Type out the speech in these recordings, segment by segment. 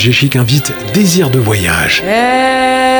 FG Chic invite Désir de voyage. At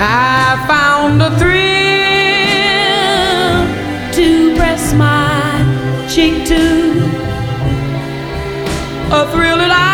I found a thrill to press my cheek to, a thrill that I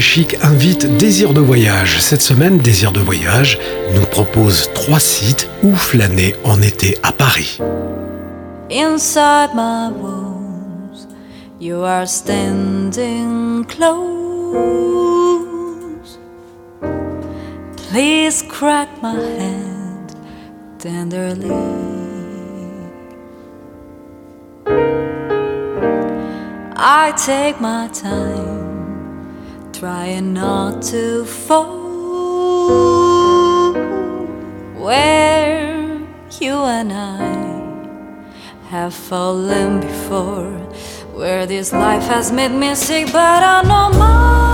Chic invite Désir de voyage. Cette semaine, Désir de voyage nous propose trois sites où flâner en été à Paris. Inside my wounds, you are standing close. Please crack my hand tenderly. I take my time, trying not to fall. Where you and I have fallen before, where this life has made me sick, but I know my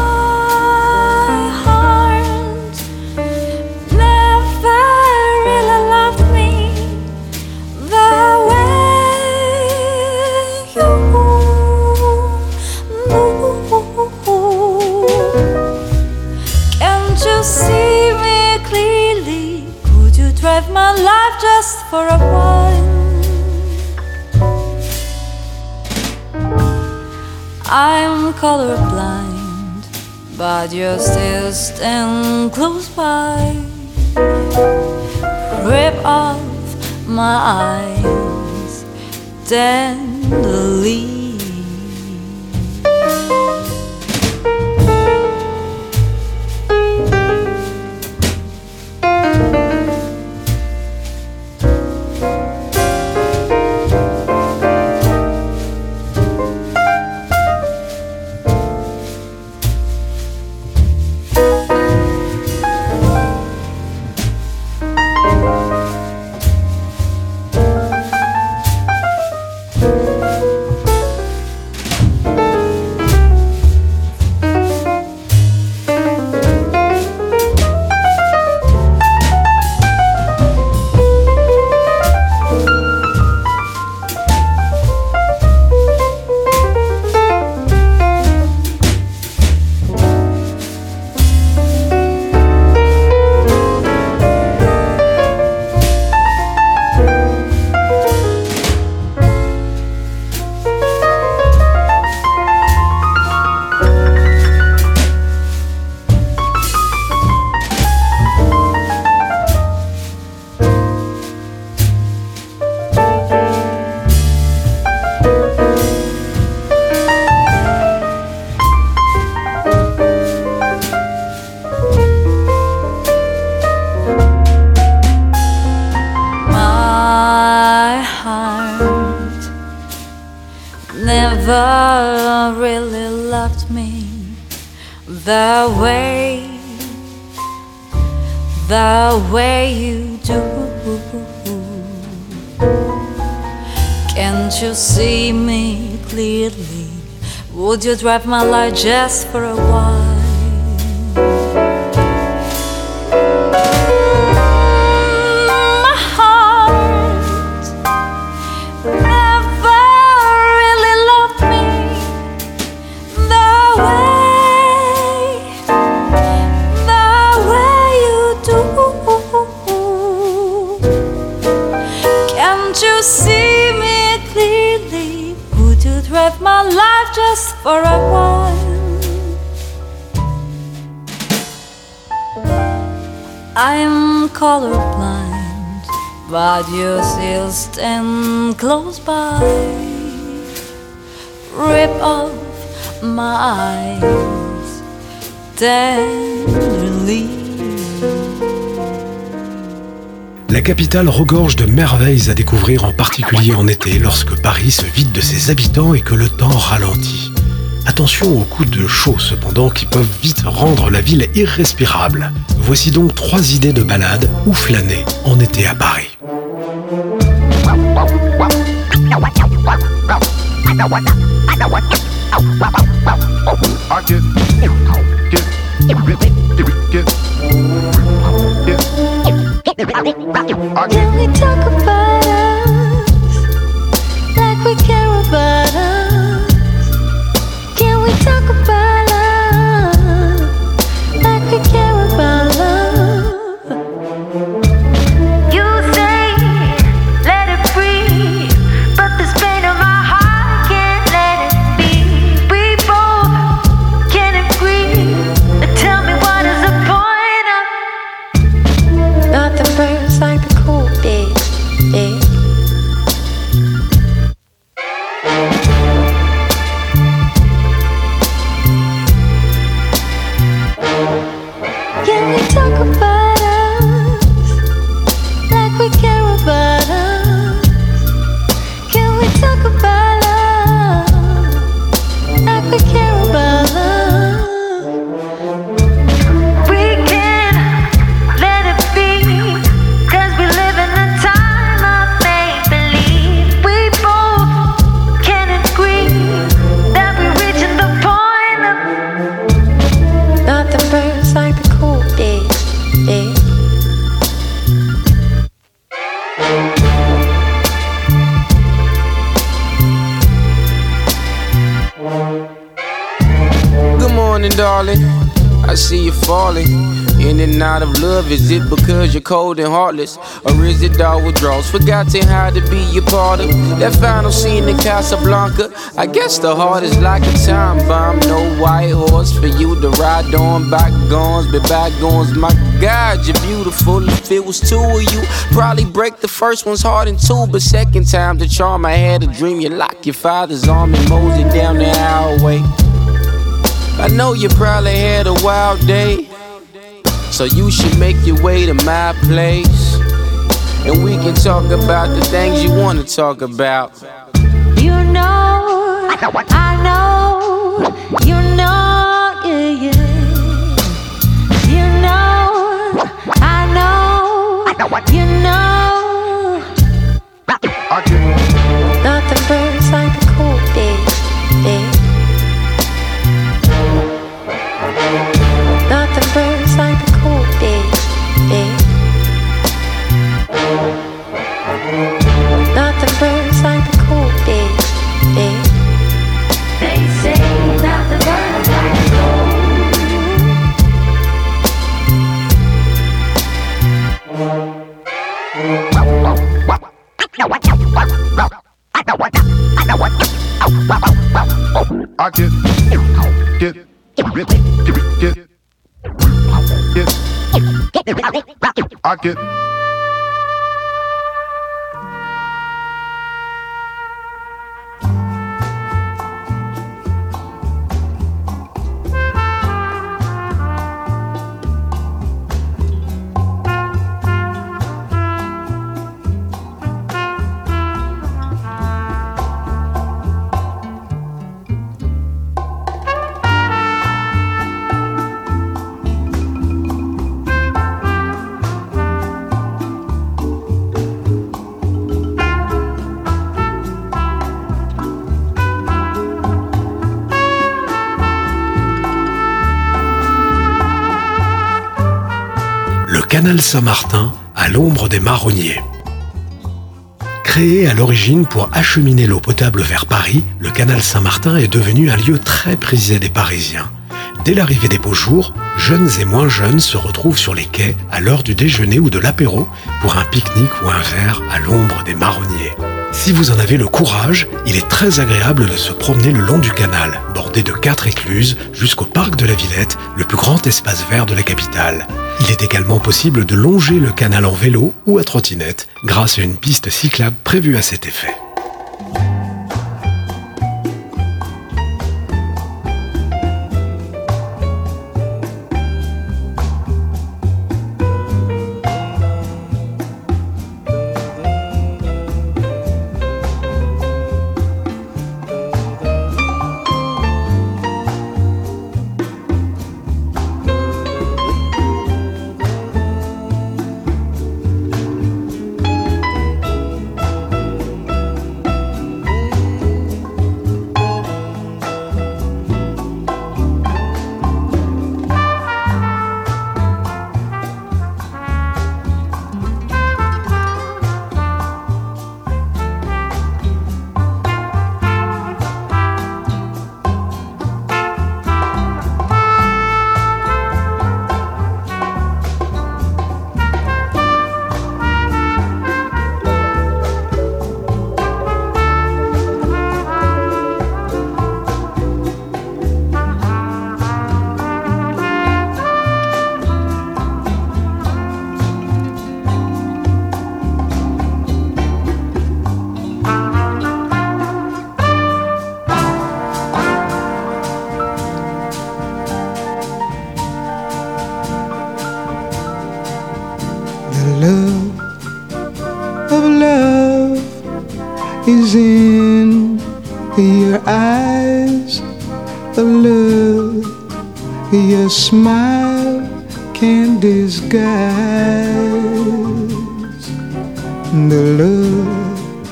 drive my life just for a while? I'm colorblind, but you're still stand close by. Rip off my eyes tenderly. Never really loved me the way, the way you do. Can't you see me clearly? Would you drive my life just for a while? I'm colorblind, but you still stand close by. Rip off my eyes. La capitale regorge de merveilles à découvrir, en particulier en été, lorsque Paris se vide de ses habitants et que le temps ralentit. Attention aux coups de chaud cependant qui peuvent vite rendre la ville irrespirable. Voici donc trois idées de balade ou flâner en été à Paris. Cold and heartless? Or is it all withdrawals? Forgotten how to be a part of that final scene in Casablanca. I guess the heart is like a time bomb. No white horse for you to ride on. Bygones, be bygones. My God, you're beautiful. If it was two of you, probably break the first one's heart in two. But second time, the charm I had a dream. You lock your father's arm and mosey down the hallway. I know you probably had a wild day. So you should make your way to my place. And we can talk about the things you wanna talk about. You know, I know, canal Saint-Martin à l'ombre des marronniers. Créé à l'origine pour acheminer l'eau potable vers Paris, le canal Saint-Martin est devenu un lieu très prisé des Parisiens. Dès l'arrivée des beaux jours, jeunes et moins jeunes se retrouvent sur les quais à l'heure du déjeuner ou de l'apéro pour un pique-nique ou un verre à l'ombre des marronniers. Si vous en avez le courage, il est très agréable de se promener le long du canal, bordé de quatre écluses, jusqu'au parc de la Villette, le plus grand espace vert de la capitale. Il est également possible de longer le canal en vélo ou à trottinette, grâce à une piste cyclable prévue à cet effet. The look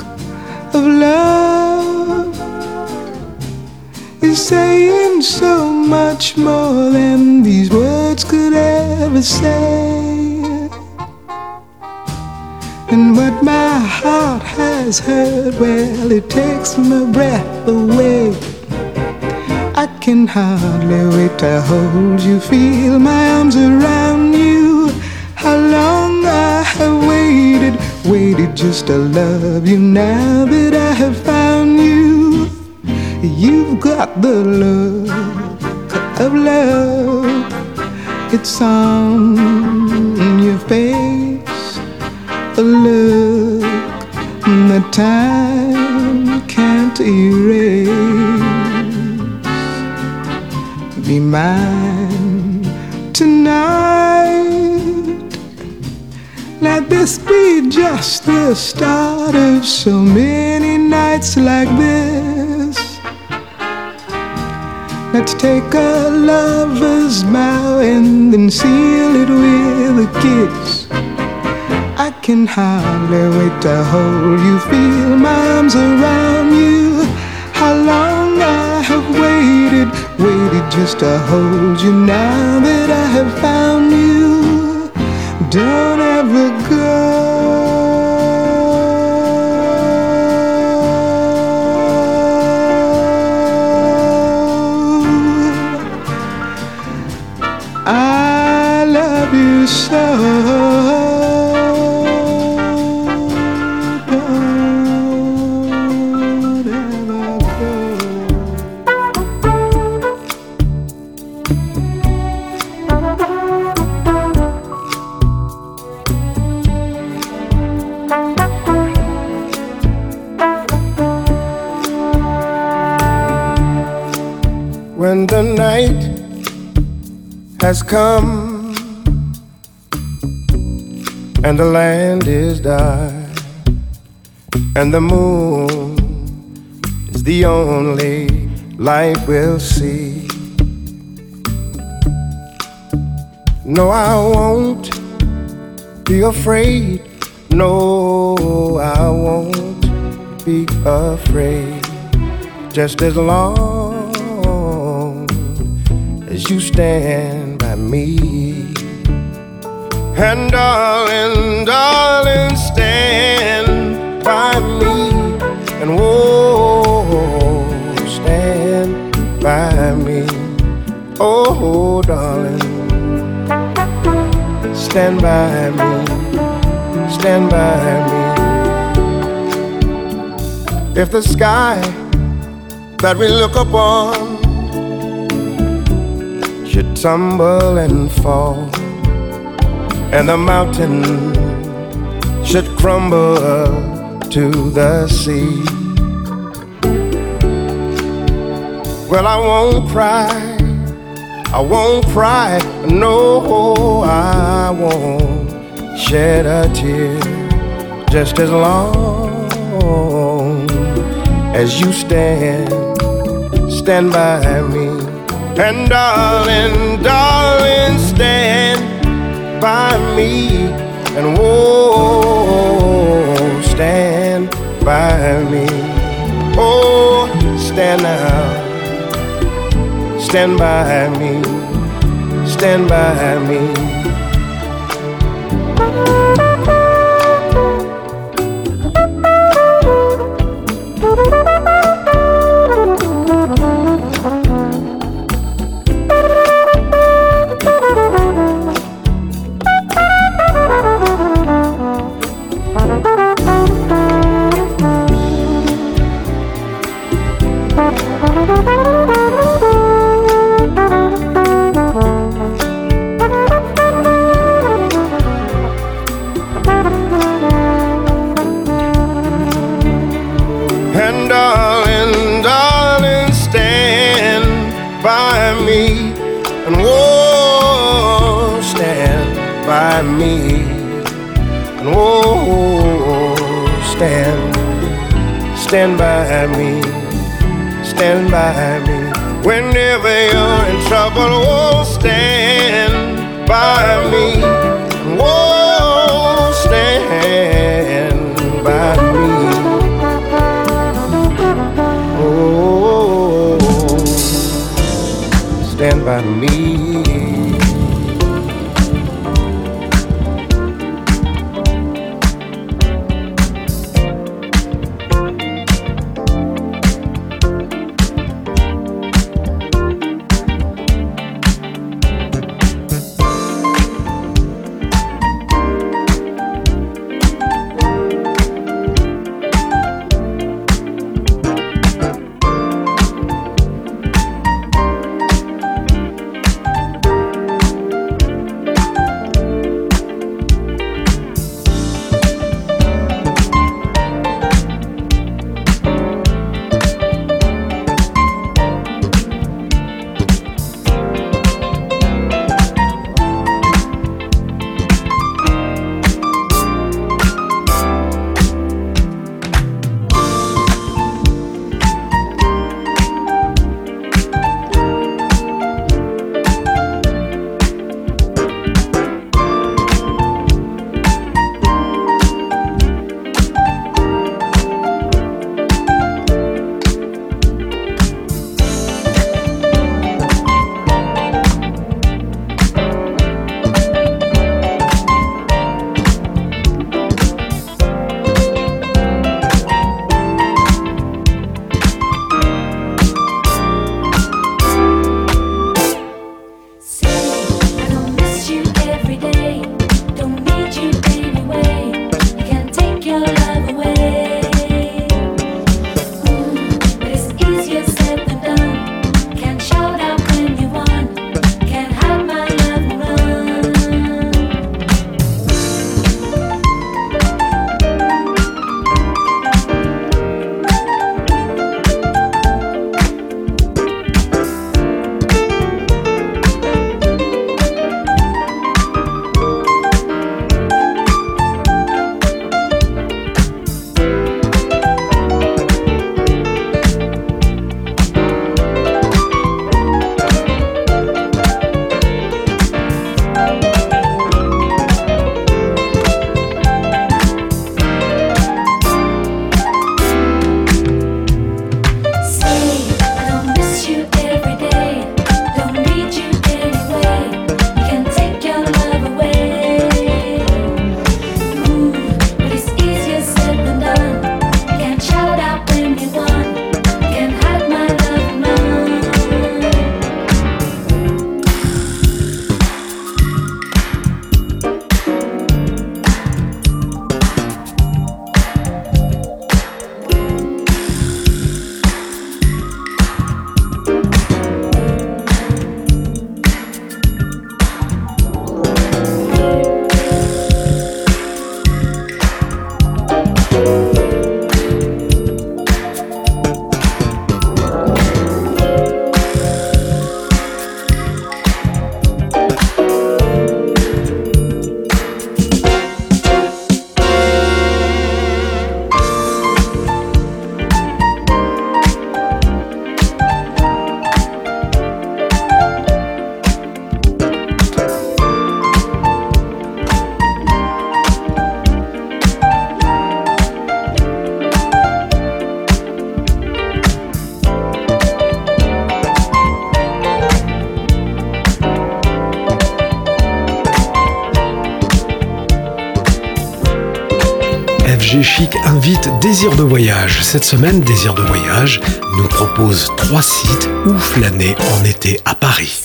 of love is saying so much more than these words could ever say. And what my heart has heard, well, it takes my breath away. I can hardly wait to hold you, feel my arms around you. Just to love you. Now that I have found you, you've got the look of love. It's on your face a look that time can't erase. Be mine This be just the start of so many nights like this. Let's take a lover's vow and then seal it with a kiss. I can hardly wait to hold you, feel my arms around you. How long I have waited, waited just to hold you now that I have found you. Don't has come and the land is dark and the moon is the only light we'll see. No, I won't be afraid. No, I won't be afraid. Just as long as you stand me And darling, darling, stand by me. And oh, stand by me. Oh, darling, stand by me. Stand by me. If the sky that we look upon should tumble and fall, and the mountain should crumble to the sea. Well, I won't cry, I won't cry, no, I won't shed a tear just as long as you stand, stand by me. And darling, darling, stand by me. And oh, stand by me. Oh, stand now. Stand by me. Stand by me. Me. And whoa, stand, stand by me. Stand by me. Whenever you're in trouble, oh, stand by me. Whoa, stand by me. Oh, stand by me. Cette semaine, Désir de voyage nous propose trois sites où flâner en été à Paris.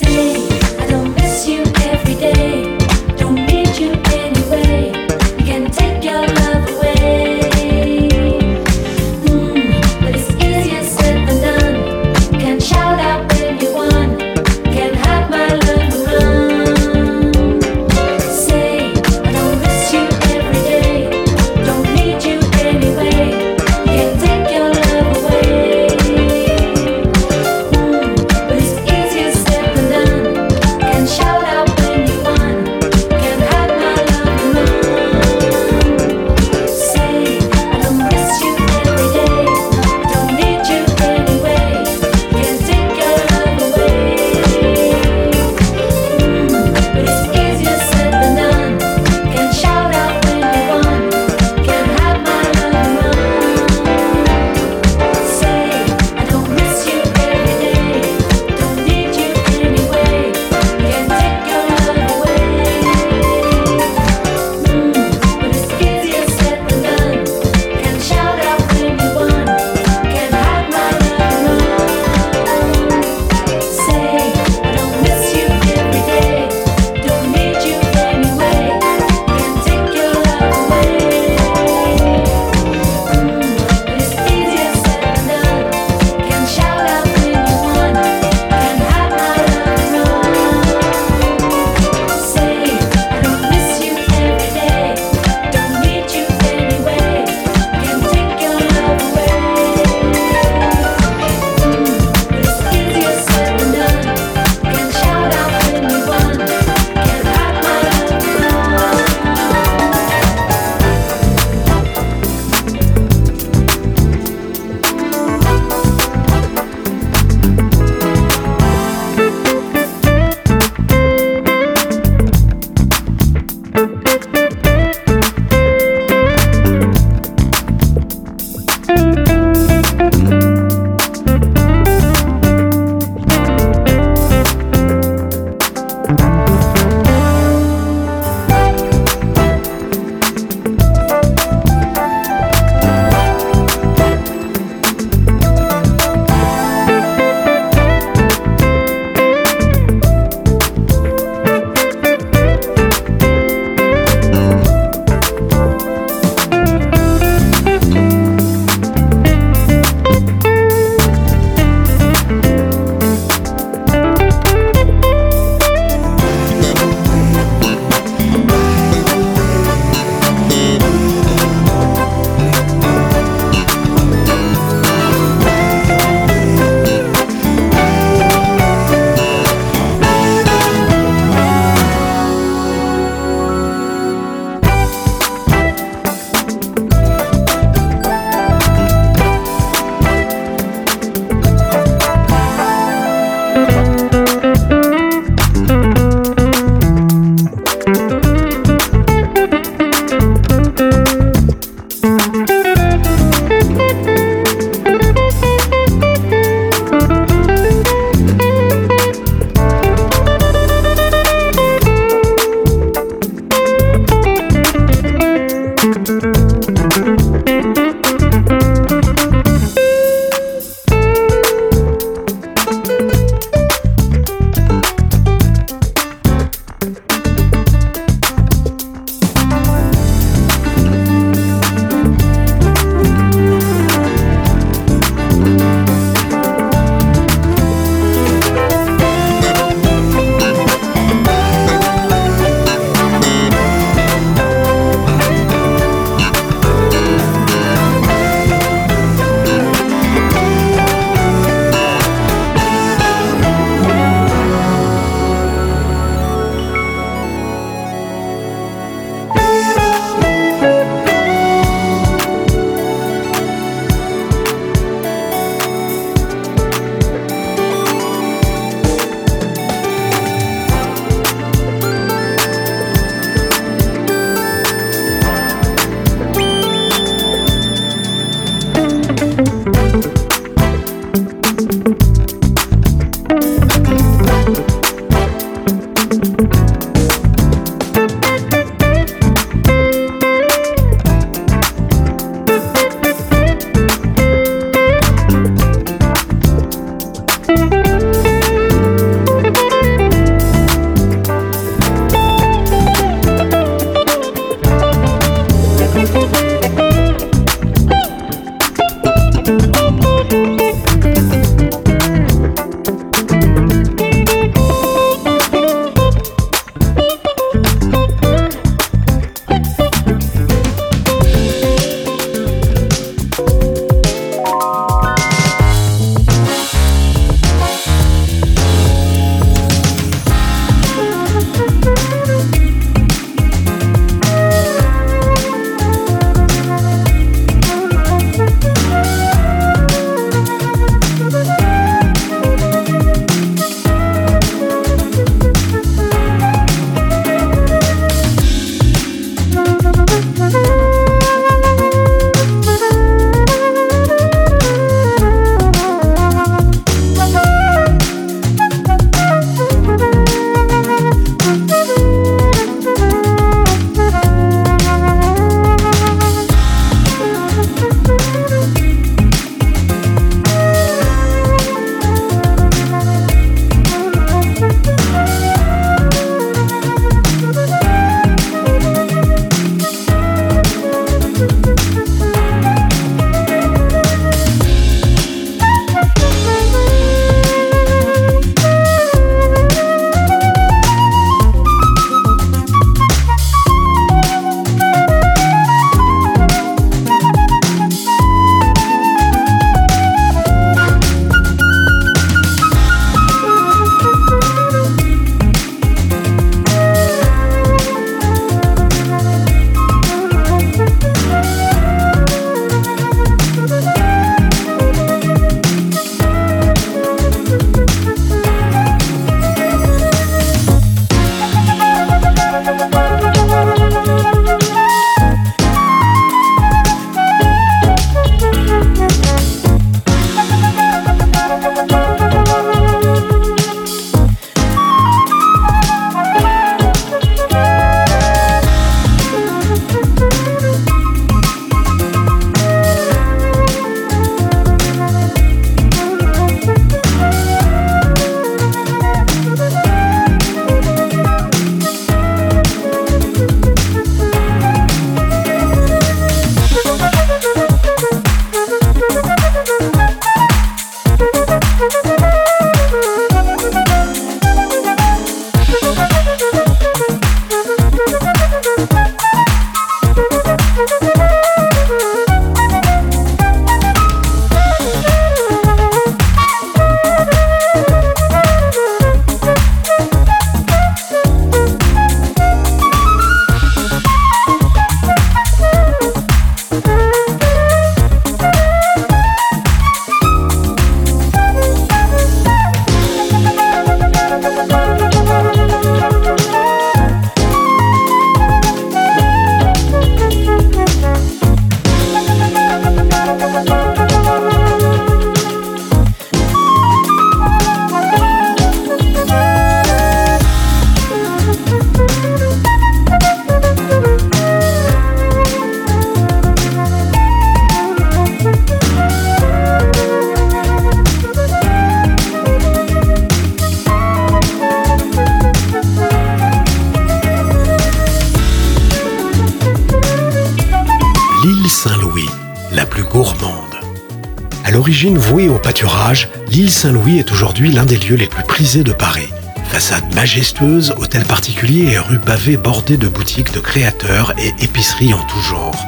Saint-Louis est aujourd'hui l'un des lieux les plus prisés de Paris. Façade majestueuse, hôtel particulier et rue pavée bordée de boutiques de créateurs et épiceries en tout genre.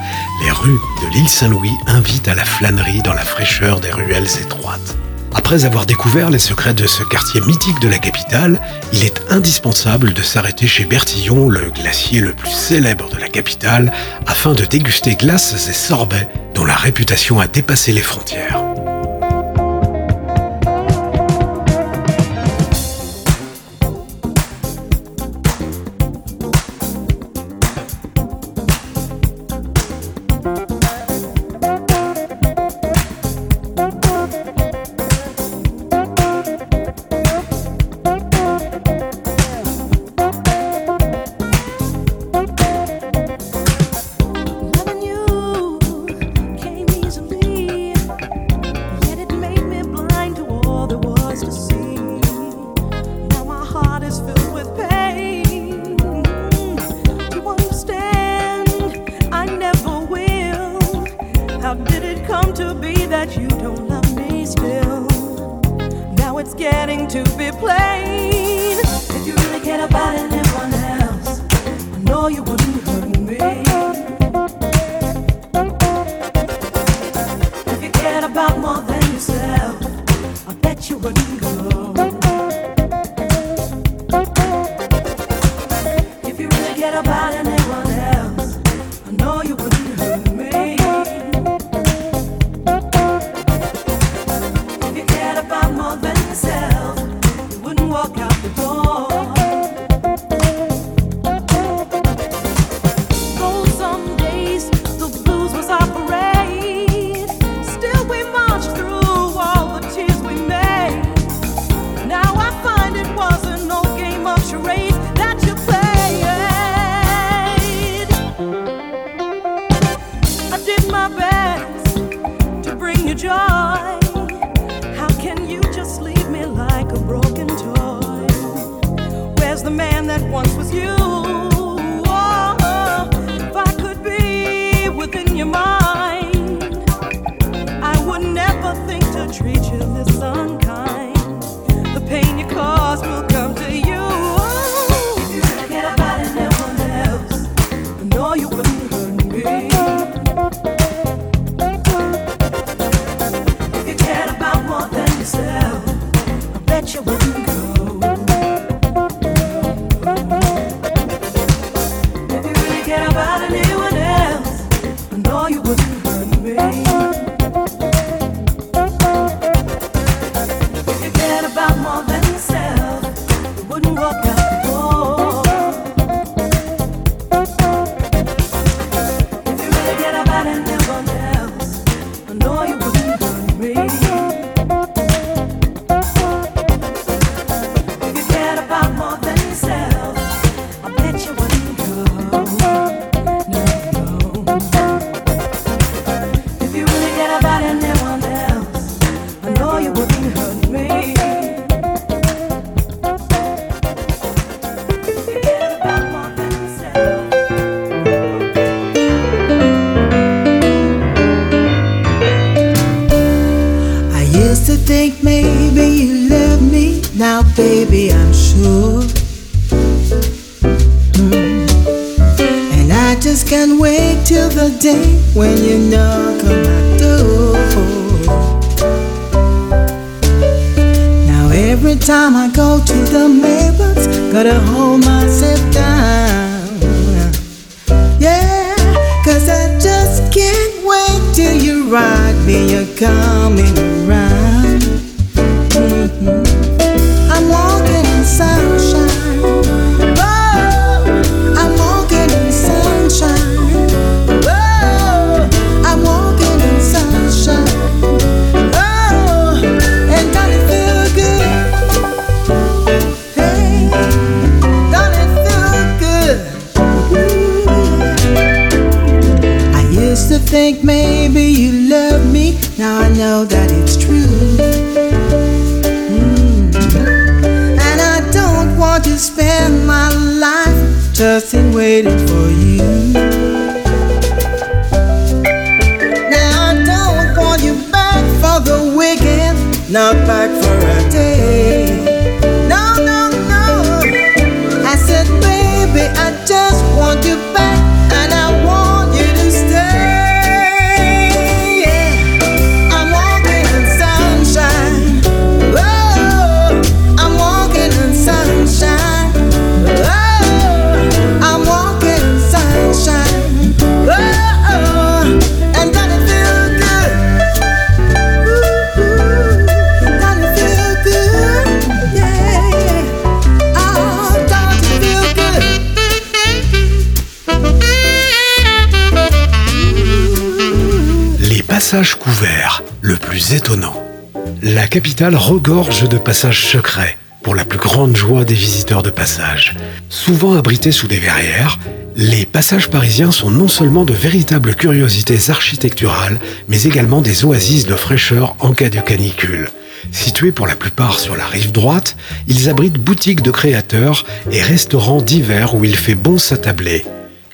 Les rues de l'île Saint-Louis invitent à la flânerie dans la fraîcheur des ruelles étroites. Après avoir découvert les secrets de ce quartier mythique de la capitale, il est indispensable de s'arrêter chez Bertillon, le glacier le plus célèbre de la capitale, afin de déguster glaces et sorbets dont la réputation a dépassé les frontières. to spend my life just in waiting for you. Now I don't want you back for the weekend, not back for a day. Les passages couverts, le plus étonnant. La capitale regorge de passages secrets, pour la plus grande joie des visiteurs de passage. Souvent abrités sous des verrières, les passages parisiens sont non seulement de véritables curiosités architecturales, mais également des oasis de fraîcheur en cas de canicule. Situés pour la plupart sur la rive droite, ils abritent boutiques de créateurs et restaurants divers où il fait bon s'attabler.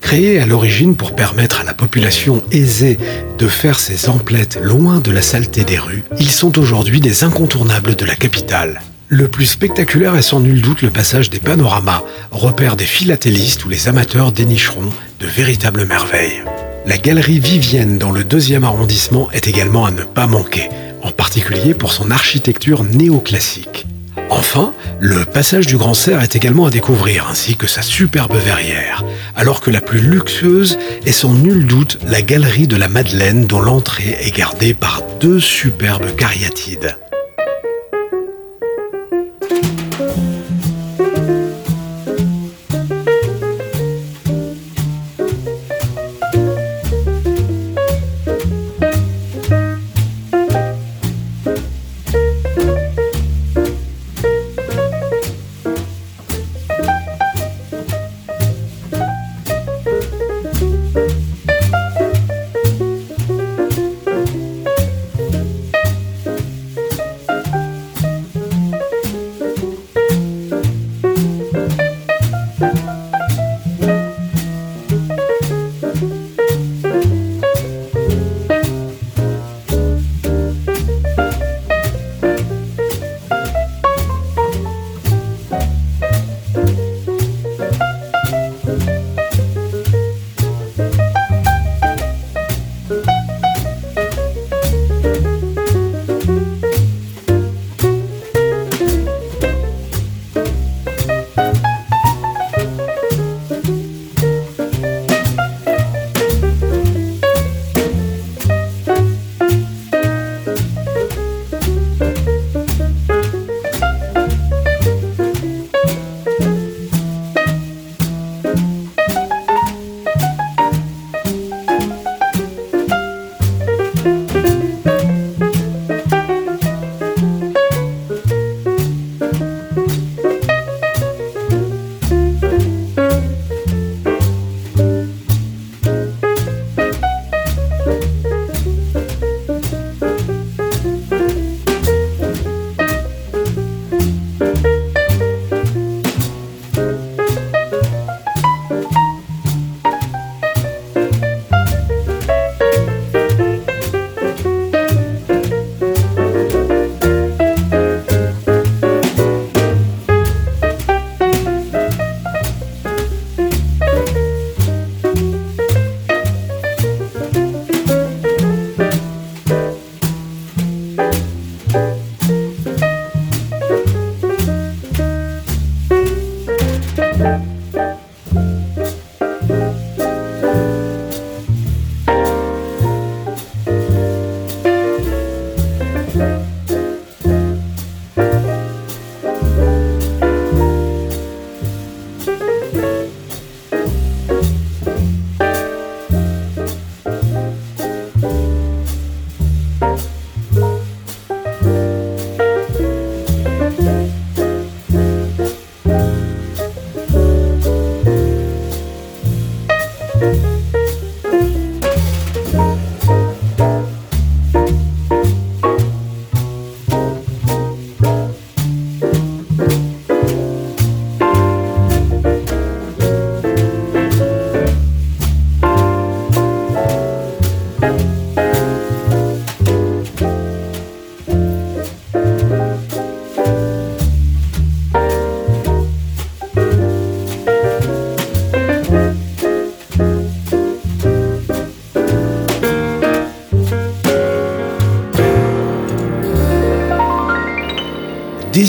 Créés à l'origine pour permettre à la population aisée de faire ses emplettes loin de la saleté des rues, ils sont aujourd'hui des incontournables de la capitale. Le plus spectaculaire est sans nul doute le passage des panoramas, repère des philatélistes ou les amateurs dénicheront de véritables merveilles. La galerie Vivienne dans le deuxième arrondissement est également à ne pas manquer, en particulier pour son architecture néoclassique. Enfin, le passage du Grand Cerf est également à découvrir, ainsi que sa superbe verrière, alors que la plus luxueuse est sans nul doute la galerie de la Madeleine dont l'entrée est gardée par deux superbes cariatides.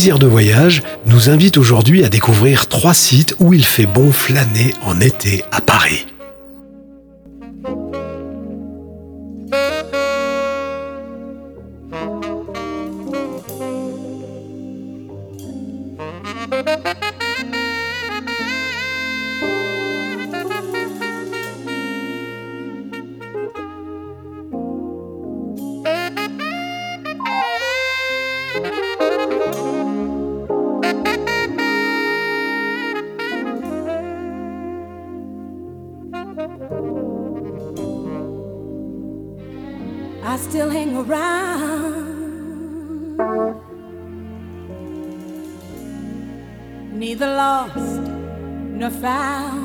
De voyage nous invite aujourd'hui à découvrir trois sites où il fait bon flâner en été à Paris. Found.